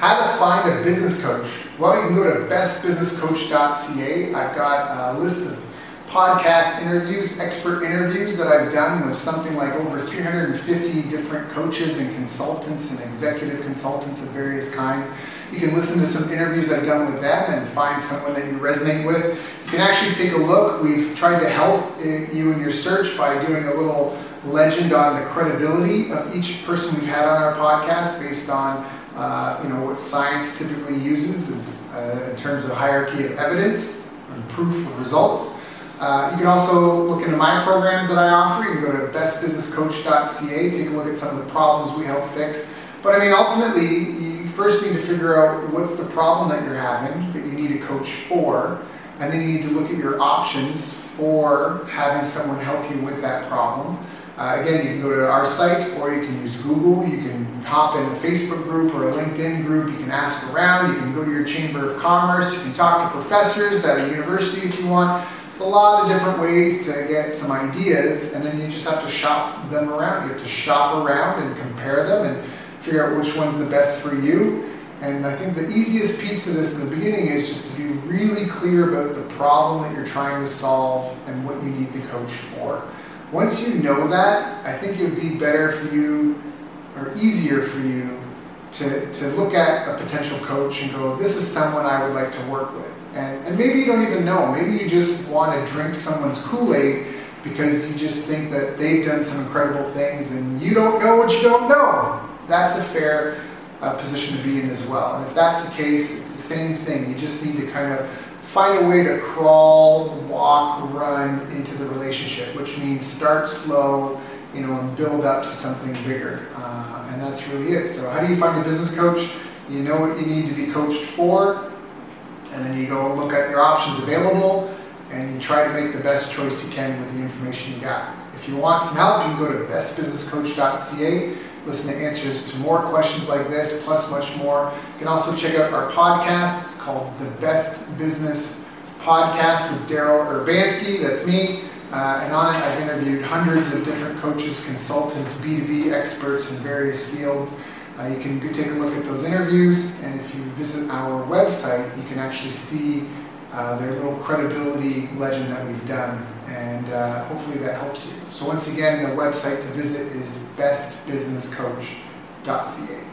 How to find a business coach? Well, you can go to bestbusinesscoach.ca. I've got a list of podcast interviews, expert interviews that I've done with something like over 350 different coaches and consultants and executive consultants of various kinds. You can listen to some interviews I've done with them and find someone that you resonate with. You can actually take a look. We've tried to help uh, you in your search by doing a little legend on the credibility of each person we've had on our podcast based on uh, you know, what science typically uses is uh, in terms of hierarchy of evidence and proof of results. Uh, you can also look into my programs that I offer. You can go to bestbusinesscoach.ca, take a look at some of the problems we help fix. But I mean, ultimately, you first need to figure out what's the problem that you're having that you need a coach for, and then you need to look at your options for having someone help you with that problem. Uh, again, you can go to our site or you can use Google. You can hop in a Facebook group or a LinkedIn group. You can ask around. You can go to your Chamber of Commerce. You can talk to professors at a university if you want. There's a lot of different ways to get some ideas, and then you just have to shop them around. You have to shop around and compare them and figure out which one's the best for you. And I think the easiest piece to this in the beginning is just to be really clear about the problem that you're trying to solve and what you need the coach for. Once you know that, I think it would be better for you or easier for you to, to look at a potential coach and go, this is someone I would like to work with. And, and maybe you don't even know. Maybe you just want to drink someone's Kool Aid because you just think that they've done some incredible things and you don't know what you don't know. That's a fair uh, position to be in as well. And if that's the case, it's the same thing. You just need to kind of find a way to crawl, walk, run into the relationship, which means start slow, you know, and build up to something bigger. Uh, and that's really it. So how do you find a business coach? You know what you need to be coached for, and then you go look at your options available, and you try to make the best choice you can with the information you got. If you want some help, you can go to bestbusinesscoach.ca listen to answers to more questions like this, plus much more. You can also check out our podcast. It's called The Best Business Podcast with Daryl Urbanski. That's me. Uh, and on it, I've interviewed hundreds of different coaches, consultants, B2B experts in various fields. Uh, you can take a look at those interviews, and if you visit our website, you can actually see uh, their little credibility legend that we've done, and uh, hopefully that helps you. So once again, the website to visit is bestbusinesscoach.ca.